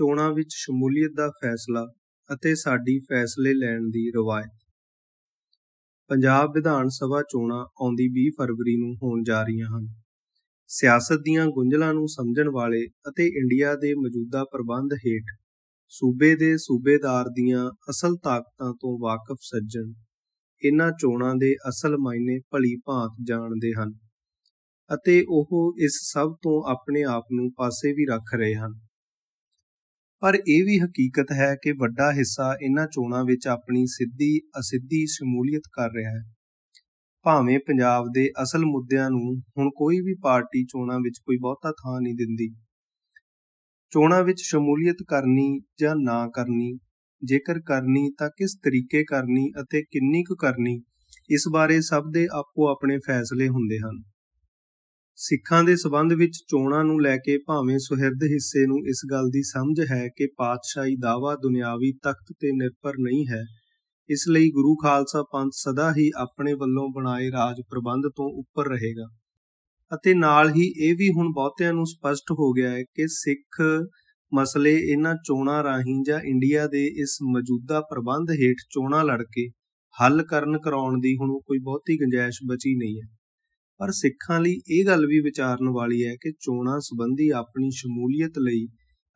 ਚੋਣਾਂ ਵਿੱਚ ਸ਼ਮੂਲੀਅਤ ਦਾ ਫੈਸਲਾ ਅਤੇ ਸਾਡੀ ਫੈਸਲੇ ਲੈਣ ਦੀ ਰਵਾਇਤ। ਪੰਜਾਬ ਵਿਧਾਨ ਸਭਾ ਚੋਣਾਂ ਆਉਂਦੀ 20 ਫਰਵਰੀ ਨੂੰ ਹੋਣ ਜਾ ਰਹੀਆਂ ਹਨ। ਸਿਆਸਤ ਦੀਆਂ ਗੁੰਝਲਾਂ ਨੂੰ ਸਮਝਣ ਵਾਲੇ ਅਤੇ ਇੰਡੀਆ ਦੇ ਮੌਜੂਦਾ ਪ੍ਰਬੰਧ ਹੇਠ ਸੂਬੇ ਦੇ ਸੂਬੇਦਾਰ ਦੀਆਂ ਅਸਲ ਤਾਕਤਾਂ ਤੋਂ ਵਾਕਿਫ ਸੱਜਣ ਇਨ੍ਹਾਂ ਚੋਣਾਂ ਦੇ ਅਸਲ ਮਾਇਨੇ ਭਲੀ ਭਾਂਤ ਜਾਣਦੇ ਹਨ ਅਤੇ ਉਹ ਇਸ ਸਭ ਤੋਂ ਆਪਣੇ ਆਪ ਨੂੰ ਪਾਸੇ ਵੀ ਰੱਖ ਰਹੇ ਹਨ। ਪਰ ਇਹ ਵੀ ਹਕੀਕਤ ਹੈ ਕਿ ਵੱਡਾ ਹਿੱਸਾ ਇਨ੍ਹਾਂ ਚੋਣਾਂ ਵਿੱਚ ਆਪਣੀ ਸਿੱਧੀ, ਅਸਿੱਧੀ ਸ਼ਮੂਲੀਅਤ ਕਰ ਰਿਹਾ ਹੈ। ਭਾਵੇਂ ਪੰਜਾਬ ਦੇ ਅਸਲ ਮੁੱਦਿਆਂ ਨੂੰ ਹੁਣ ਕੋਈ ਵੀ ਪਾਰਟੀ ਚੋਣਾਂ ਵਿੱਚ ਕੋਈ ਬਹੁਤਾ ਥਾਂ ਨਹੀਂ ਦਿੰਦੀ। ਚੋਣਾਂ ਵਿੱਚ ਸ਼ਮੂਲੀਅਤ ਕਰਨੀ ਜਾਂ ਨਾ ਕਰਨੀ, ਜੇਕਰ ਕਰਨੀ ਤਾਂ ਕਿਸ ਤਰੀਕੇ ਕਰਨੀ ਅਤੇ ਕਿੰਨੀ ਕੁ ਕਰਨੀ, ਇਸ ਬਾਰੇ ਸਭ ਦੇ ਆਪੋ ਆਪਣੇ ਫੈਸਲੇ ਹੁੰਦੇ ਹਨ। ਸਿੱਖਾਂ ਦੇ ਸਬੰਧ ਵਿੱਚ ਚੋਣਾਂ ਨੂੰ ਲੈ ਕੇ ਭਾਵੇਂ ਸੁਹਿਰਦ ਹਿੱਸੇ ਨੂੰ ਇਸ ਗੱਲ ਦੀ ਸਮਝ ਹੈ ਕਿ ਪਾਤਸ਼ਾਹੀ ਦਾਵਾ ਦੁਨਿਆਵੀ ਤਖਤ ਤੇ ਨਿਰਭਰ ਨਹੀਂ ਹੈ, ਇਸ ਲਈ ਗੁਰੂ ਖਾਲਸਾ ਪੰਥ ਸਦਾ ਹੀ ਆਪਣੇ ਵੱਲੋਂ ਬਣਾਏ ਰਾਜ ਪ੍ਰਬੰਧ ਤੋਂ ਉੱਪਰ ਰਹੇਗਾ। ਅਤੇ ਨਾਲ ਹੀ ਇਹ ਵੀ ਹੁਣ ਬਹੁਤਿਆਂ ਨੂੰ ਸਪਸ਼ਟ ਹੋ ਗਿਆ ਹੈ ਕਿ ਸਿੱਖ ਮਸਲੇ ਇਹਨਾਂ ਚੋਣਾਂ ਰਾਹੀਂ ਜਾਂ ਇੰਡੀਆ ਦੇ ਇਸ ਮੌਜੂਦਾ ਪ੍ਰਬੰਧ ਹੇਠ ਚੋਣਾਂ ਲੜ ਕੇ ਹੱਲ ਕਰਨ ਕਰਾਉਣ ਦੀ ਹੁਣ ਕੋਈ ਬਹੁਤੀ ਗੁੰਜਾਇਸ਼ ਬਚੀ ਨਹੀਂ ਹੈ। ਪਰ ਸਿੱਖਾਂ ਲਈ ਇਹ ਗੱਲ ਵੀ ਵਿਚਾਰਨ ਵਾਲੀ ਹੈ ਕਿ ਚੋਣਾਂ ਸੰਬੰਧੀ ਆਪਣੀ ਸ਼ਮੂਲੀਅਤ ਲਈ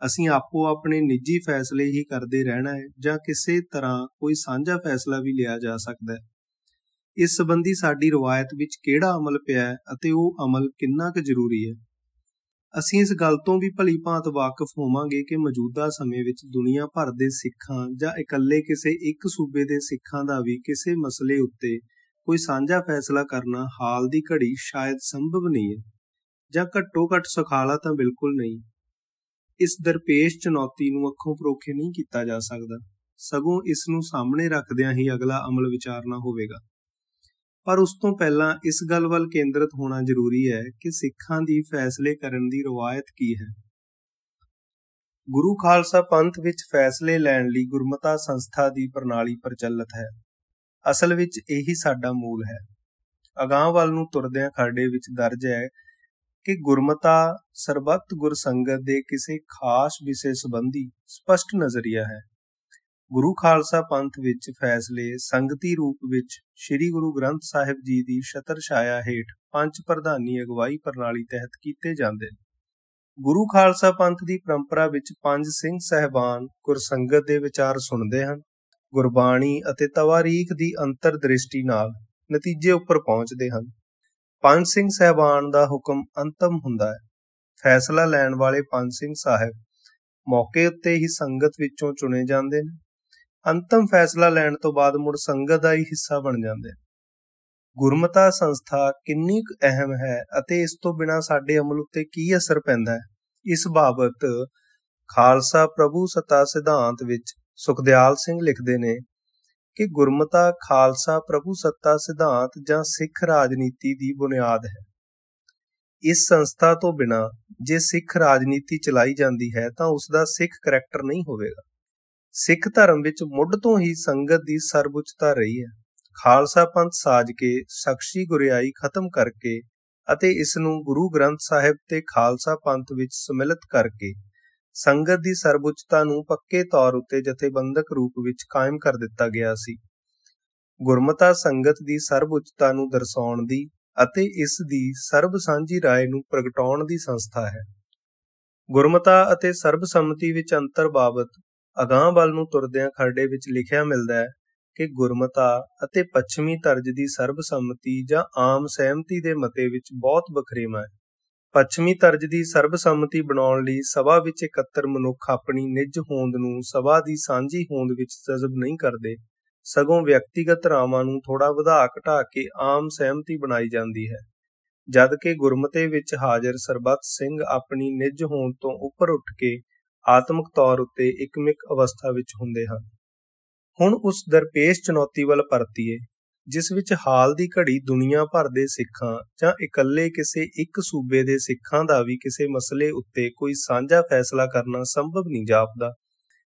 ਅਸੀਂ ਆਪੋ ਆਪਣੇ ਨਿੱਜੀ ਫੈਸਲੇ ਹੀ ਕਰਦੇ ਰਹਿਣਾ ਹੈ ਜਾਂ ਕਿਸੇ ਤਰ੍ਹਾਂ ਕੋਈ ਸਾਂਝਾ ਫੈਸਲਾ ਵੀ ਲਿਆ ਜਾ ਸਕਦਾ ਹੈ। ਇਸ ਸੰਬੰਧੀ ਸਾਡੀ ਰਵਾਇਤ ਵਿੱਚ ਕਿਹੜਾ ਅਮਲ ਪਿਆ ਹੈ ਅਤੇ ਉਹ ਅਮਲ ਕਿੰਨਾ ਕੁ ਜ਼ਰੂਰੀ ਹੈ? ਅਸੀਂ ਇਸ ਗੱਲ ਤੋਂ ਵੀ ਭਲੀ ਭਾਂਤ ਵਾਕਿਫ ਹੋਵਾਂਗੇ ਕਿ ਮੌਜੂਦਾ ਸਮੇਂ ਵਿੱਚ ਦੁਨੀਆ ਭਰ ਦੇ ਸਿੱਖਾਂ ਜਾਂ ਇਕੱਲੇ ਕਿਸੇ ਇੱਕ ਸੂਬੇ ਦੇ ਸਿੱਖਾਂ ਦਾ ਵੀ ਕਿਸੇ ਮਸਲੇ ਉੱਤੇ ਕੋਈ ਸਾਂਝਾ ਫੈਸਲਾ ਕਰਨਾ ਹਾਲ ਦੀ ਘੜੀ ਸ਼ਾਇਦ ਸੰਭਵ ਨਹੀਂ ਹੈ ਜਾਂ ਘੱਟੋ ਘੱਟ ਸੁਖਾਲਾ ਤਾਂ ਬਿਲਕੁਲ ਨਹੀਂ। ਇਸ ਦਰਪੇਸ਼ ਚੁਣੌਤੀ ਨੂੰ ਅੱਖੋਂ ਪਰੋਖੇ ਨਹੀਂ ਕੀਤਾ ਜਾ ਸਕਦਾ। ਸਗੋਂ ਇਸ ਨੂੰ ਸਾਹਮਣੇ ਰੱਖਦਿਆਂ ਹੀ ਅਗਲਾ ਅਮਲ ਵਿਚਾਰਨਾ ਹੋਵੇਗਾ। ਪਰ ਉਸ ਤੋਂ ਪਹਿਲਾਂ ਇਸ ਗੱਲ ਵੱਲ ਕੇਂਦਰਿਤ ਹੋਣਾ ਜ਼ਰੂਰੀ ਹੈ ਕਿ ਸਿੱਖਾਂ ਦੀ ਫੈਸਲੇ ਕਰਨ ਦੀ ਰਵਾਇਤ ਕੀ ਹੈ। ਗੁਰੂ ਖਾਲਸਾ ਪੰਥ ਵਿੱਚ ਫੈਸਲੇ ਲੈਣ ਲਈ ਗੁਰਮਤਾ ਸੰਸਥਾ ਦੀ ਪ੍ਰਣਾਲੀ ਪ੍ਰਚਲਿਤ ਹੈ। ਅਸਲ ਵਿੱਚ ਇਹੀ ਸਾਡਾ ਮੂਲ ਹੈ। ਅਗਾਹ ਵੱਲ ਨੂੰ ਤੁਰਦਿਆਂ ਖਰੜੇ ਵਿੱਚ ਦਰਜ ਹੈ ਕਿ ਗੁਰਮਤਾ ਸਰਬੱਤ ਗੁਰਸੰਗਤ ਦੇ ਕਿਸੇ ਖਾਸ ਵਿਸ਼ੇ ਸੰਬੰਧੀ ਸਪਸ਼ਟ ਨਜ਼ਰੀਆ ਹੈ। ਗੁਰੂ ਖਾਲਸਾ ਪੰਥ ਵਿੱਚ ਫੈਸਲੇ ਸੰਗਤੀ ਰੂਪ ਵਿੱਚ ਸ੍ਰੀ ਗੁਰੂ ਗ੍ਰੰਥ ਸਾਹਿਬ ਜੀ ਦੀ ਛਤਰ ਛਾਇਆ ਹੇਠ ਪੰਜ ਪ੍ਰਧਾਨੀ ਅਗਵਾਈ ਪ੍ਰਣਾਲੀ ਤਹਿਤ ਕੀਤੇ ਜਾਂਦੇ ਨੇ। ਗੁਰੂ ਖਾਲਸਾ ਪੰਥ ਦੀ ਪਰੰਪਰਾ ਵਿੱਚ ਪੰਜ ਸਿੰਘ ਸਹਿਬਾਨ ਗੁਰਸੰਗਤ ਦੇ ਵਿਚਾਰ ਸੁਣਦੇ ਹਨ। ਗੁਰਬਾਣੀ ਅਤੇ ਤਵਾਰੀਖ ਦੀ ਅੰਤਰ ਦ੍ਰਿਸ਼ਟੀ ਨਾਲ ਨਤੀਜੇ ਉੱਪਰ ਪਹੁੰਚਦੇ ਹਨ। ਪੰਜ ਸਿੰਘ ਸਹਿਬਾਨ ਦਾ ਹੁਕਮ ਅੰਤਮ ਹੁੰਦਾ ਹੈ। ਫੈਸਲਾ ਲੈਣ ਵਾਲੇ ਪੰਜ ਸਿੰਘ ਸਾਹਿਬ ਮੌਕੇ ਉੱਤੇ ਹੀ ਸੰਗਤ ਵਿੱਚੋਂ ਚੁਣੇ ਜਾਂਦੇ ਨੇ। ਅੰਤਮ ਫੈਸਲਾ ਲੈਣ ਤੋਂ ਬਾਅਦ ਮੁੜ ਸੰਗਤ ਦਾ ਹੀ ਹਿੱਸਾ ਬਣ ਜਾਂਦੇ ਨੇ। ਗੁਰਮਤਾ ਸੰਸਥਾ ਕਿੰਨੀ ਕੁ ਅਹਿਮ ਹੈ ਅਤੇ ਇਸ ਤੋਂ ਬਿਨਾ ਸਾਡੇ ਅਮਲ ਉੱਤੇ ਕੀ ਅਸਰ ਪੈਂਦਾ ਹੈ? ਇਸ ਬਾਬਤ ਖਾਲਸਾ ਪ੍ਰਭੂ ਸਤਾ ਸਿਧਾਂਤ ਵਿੱਚ ਸੁਖਦਿਆਲ ਸਿੰਘ ਲਿਖਦੇ ਨੇ ਕਿ ਗੁਰਮਤਾ, ਖਾਲਸਾ, ਪ੍ਰਭੂ ਸੱਤਾ ਸਿਧਾਂਤ ਜਾਂ ਸਿੱਖ ਰਾਜਨੀਤੀ ਦੀ ਬੁਨਿਆਦ ਹੈ। ਇਸ ਸੰਸਥਾ ਤੋਂ ਬਿਨਾ ਜੇ ਸਿੱਖ ਰਾਜਨੀਤੀ ਚਲਾਈ ਜਾਂਦੀ ਹੈ ਤਾਂ ਉਸ ਦਾ ਸਿੱਖ ਕੈਰੈਕਟਰ ਨਹੀਂ ਹੋਵੇਗਾ। ਸਿੱਖ ਧਰਮ ਵਿੱਚ ਮੁੱਢ ਤੋਂ ਹੀ ਸੰਗਤ ਦੀ ਸਰਬਉੱਚਤਾ ਰਹੀ ਹੈ। ਖਾਲਸਾ ਪੰਥ ਸਾਜ ਕੇ ਸਖਸ਼ੀ ਗੁਰਿਆਈ ਖਤਮ ਕਰਕੇ ਅਤੇ ਇਸ ਨੂੰ ਗੁਰੂ ਗ੍ਰੰਥ ਸਾਹਿਬ ਤੇ ਖਾਲਸਾ ਪੰਥ ਵਿੱਚ ਸਮਿਲਿਤ ਕਰਕੇ ਸੰਗਤ ਦੀ ਸਰਬਉੱਚਤਾ ਨੂੰ ਪੱਕੇ ਤੌਰ ਉੱਤੇ ਜਥੇਬੰਦਕ ਰੂਪ ਵਿੱਚ ਕਾਇਮ ਕਰ ਦਿੱਤਾ ਗਿਆ ਸੀ। ਗੁਰਮਤਾ ਸੰਗਤ ਦੀ ਸਰਬਉੱਚਤਾ ਨੂੰ ਦਰਸਾਉਣ ਦੀ ਅਤੇ ਇਸ ਦੀ ਸਰਬ ਸਾਂਝੀ ਰਾਏ ਨੂੰ ਪ੍ਰਗਟਾਉਣ ਦੀ ਸੰਸਥਾ ਹੈ। ਗੁਰਮਤਾ ਅਤੇ ਸਰਬਸੰਮਤੀ ਵਿੱਚ ਅੰਤਰ ਬਾਬਤ ਅਗਾਹ ਵੱਲ ਨੂੰ ਤੁਰਦਿਆਂ ਖਰੜੇ ਵਿੱਚ ਲਿਖਿਆ ਮਿਲਦਾ ਹੈ ਕਿ ਗੁਰਮਤਾ ਅਤੇ ਪੱਛਮੀ ਤਰਜ ਦੀ ਸਰਬਸੰਮਤੀ ਜਾਂ ਆਮ ਸਹਿਮਤੀ ਦੇ ਮਤੇ ਵਿੱਚ ਬਹੁਤ ਬਖਰੇਵਾ ਹੈ। ਪੱਛਮੀ ਤਰਜ ਦੀ ਸਰਬਸੰਮਤੀ ਬਣਾਉਣ ਲਈ ਸਭਾ ਵਿੱਚ ਇਕੱਤਰ ਮਨੁੱਖ ਆਪਣੀ ਨਿੱਜ ਹੋਂਦ ਨੂੰ ਸਭਾ ਦੀ ਸਾਂਝੀ ਹੋਂਦ ਵਿੱਚ ਜਜ਼ਬ ਨਹੀਂ ਕਰਦੇ, ਸਗੋਂ ਵਿਅਕਤੀਗਤ ਰਾਵਾਂ ਨੂੰ ਥੋੜਾ ਵਧਾ ਘਟਾ ਕੇ ਆਮ ਸਹਿਮਤੀ ਬਣਾਈ ਜਾਂਦੀ ਹੈ। ਜਦ ਕਿ ਗੁਰਮਤੇ ਵਿੱਚ ਹਾਜ਼ਰ ਸਰਬੱਤ ਸਿੰਘ ਆਪਣੀ ਨਿੱਜ ਹੋਂਦ ਤੋਂ ਉੱਪਰ ਉੱਠ ਕੇ ਆਤਮਿਕ ਤੌਰ ਉੱਤੇ ਇਕਮਿਕ ਅਵਸਥਾ ਵਿੱਚ ਹੁੰਦੇ ਹਨ। ਹੁਣ ਉਸ ਦਰਪੇਸ਼ ਚੁਣੌਤੀ ਵੱਲ ਪਰਤੀਏ ਜਿਸ ਵਿੱਚ ਹਾਲ ਦੀ ਘੜੀ ਦੁਨੀਆ ਭਰ ਦੇ ਸਿੱਖਾਂ ਜਾਂ ਇਕੱਲੇ ਕਿਸੇ ਇੱਕ ਸੂਬੇ ਦੇ ਸਿੱਖਾਂ ਦਾ ਵੀ ਕਿਸੇ ਮਸਲੇ ਉੱਤੇ ਕੋਈ ਸਾਂਝਾ ਫੈਸਲਾ ਕਰਨਾ ਸੰਭਵ ਨਹੀਂ ਜਾਪਦਾ।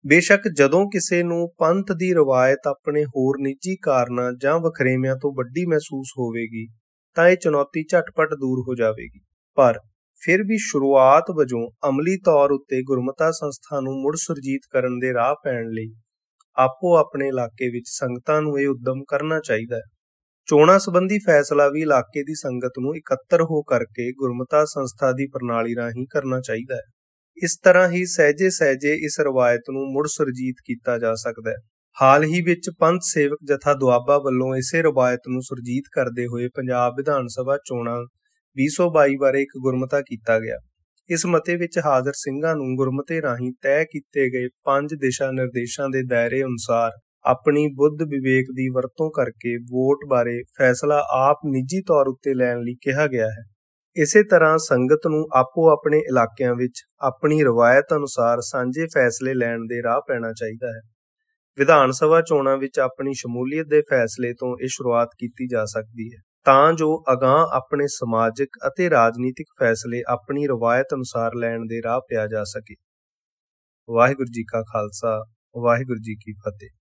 ਬੇਸ਼ੱਕ ਜਦੋਂ ਕਿਸੇ ਨੂੰ ਪੰਥ ਦੀ ਰਵਾਇਤ ਆਪਣੇ ਹੋਰ ਨਿੱਜੀ ਕਾਰਨਾਂ ਜਾਂ ਵਖਰੇਵਿਆਂ ਤੋਂ ਵੱਡੀ ਮਹਿਸੂਸ ਹੋਵੇਗੀ, ਤਾਂ ਇਹ ਚੁਣੌਤੀ ਝਟਪਟ ਦੂਰ ਹੋ ਜਾਵੇਗੀ। ਪਰ ਫਿਰ ਵੀ ਸ਼ੁਰੂਆਤ ਵਜੋਂ ਅਮਲੀ ਤੌਰ ਉੱਤੇ ਗੁਰਮਤਾ ਸੰਸਥਾ ਨੂੰ ਮੁੜ ਸੁਰਜੀਤ ਕਰਨ ਦੇ ਰਾਹ ਪੈਣ ਲਈ ਆਪੋ ਆਪਣੇ ਇਲਾਕੇ ਵਿੱਚ ਸੰਗਤਾਂ ਨੂੰ ਇਹ ਉਦਮ ਕਰਨਾ ਚਾਹੀਦਾ ਹੈ। ਚੋਣਾਂ ਸੰਬੰਧੀ ਫੈਸਲਾ ਵੀ ਇਲਾਕੇ ਦੀ ਸੰਗਤ ਨੂੰ ਇਕੱਤਰ ਹੋ ਕਰਕੇ ਗੁਰਮਤਾ ਸੰਸਥਾ ਦੀ ਪ੍ਰਣਾਲੀ ਰਾਹੀਂ ਕਰਨਾ ਚਾਹੀਦਾ ਹੈ। ਇਸ ਤਰ੍ਹਾਂ ਹੀ ਸਹਿਜੇ ਸਹਿਜੇ ਇਸ ਰਵਾਇਤ ਨੂੰ ਮੁੜ ਸੁਰਜੀਤ ਕੀਤਾ ਜਾ ਸਕਦਾ ਹੈ। ਹਾਲ ਹੀ ਵਿੱਚ ਪੰਥ ਸੇਵਕ ਜਥਾ ਦੁਆਬਾ ਵੱਲੋਂ ਇਸੇ ਰਵਾਇਤ ਨੂੰ ਸੁਰਜੀਤ ਕਰਦੇ ਹੋਏ ਪੰਜਾਬ ਵਿਧਾਨ ਸਭਾ ਚੋਣਾਂ 2022 ਬਾਰੇ ਇੱਕ ਗੁਰਮਤਾ ਕੀਤਾ ਗਿਆ। ਇਸ ਮਤੇ ਵਿੱਚ ਹਾਜ਼ਰ ਸਿੰਘਾਂ ਨੂੰ ਗੁਰਮਤੇ ਰਾਹੀਂ ਤੈਅ ਕੀਤੇ ਗਏ ਪੰਜ ਦਿਸ਼ਾ ਨਿਰਦੇਸ਼ਾਂ ਦੇ ਦਾਇਰੇ ਅਨੁਸਾਰ ਆਪਣੀ ਬੁੱਧ ਵਿਵੇਕ ਦੀ ਵਰਤੋਂ ਕਰਕੇ ਵੋਟ ਬਾਰੇ ਫੈਸਲਾ ਆਪ ਨਿੱਜੀ ਤੌਰ ਉੱਤੇ ਲੈਣ ਲਈ ਕਿਹਾ ਗਿਆ ਹੈ। ਇਸੇ ਤਰ੍ਹਾਂ ਸੰਗਤ ਨੂੰ ਆਪੋ ਆਪਣੇ ਇਲਾਕਿਆਂ ਵਿੱਚ ਆਪਣੀ ਰਵਾਇਤ ਅਨੁਸਾਰ ਸਾਂਝੇ ਫੈਸਲੇ ਲੈਣ ਦੇ ਰਾਹ ਪੈਣਾ ਚਾਹੀਦਾ ਹੈ। ਵਿਧਾਨ ਸਭਾ ਚੋਣਾਂ ਵਿੱਚ ਆਪਣੀ ਸ਼ਮੂਲੀਅਤ ਦੇ ਫੈਸਲੇ ਤੋਂ ਇਹ ਸ਼ੁਰੂਆਤ ਕੀਤੀ ਜਾ ਸਕਦੀ ਹੈ। ਤਾਂ ਜੋ ਅਗਾਹ ਆਪਣੇ ਸਮਾਜਿਕ ਅਤੇ ਰਾਜਨੀਤਿਕ ਫੈਸਲੇ ਆਪਣੀ ਰਵਾਇਤ ਅਨੁਸਾਰ ਲੈਣ ਦੇ ਰਾਹ ਪਿਆ ਜਾ ਸਕੇ। ਵਾਹਿਗੁਰੂ ਜੀ ਕਾ ਖਾਲਸਾ, ਵਾਹਿਗੁਰੂ ਜੀ ਕੀ ਫਤਿਹ।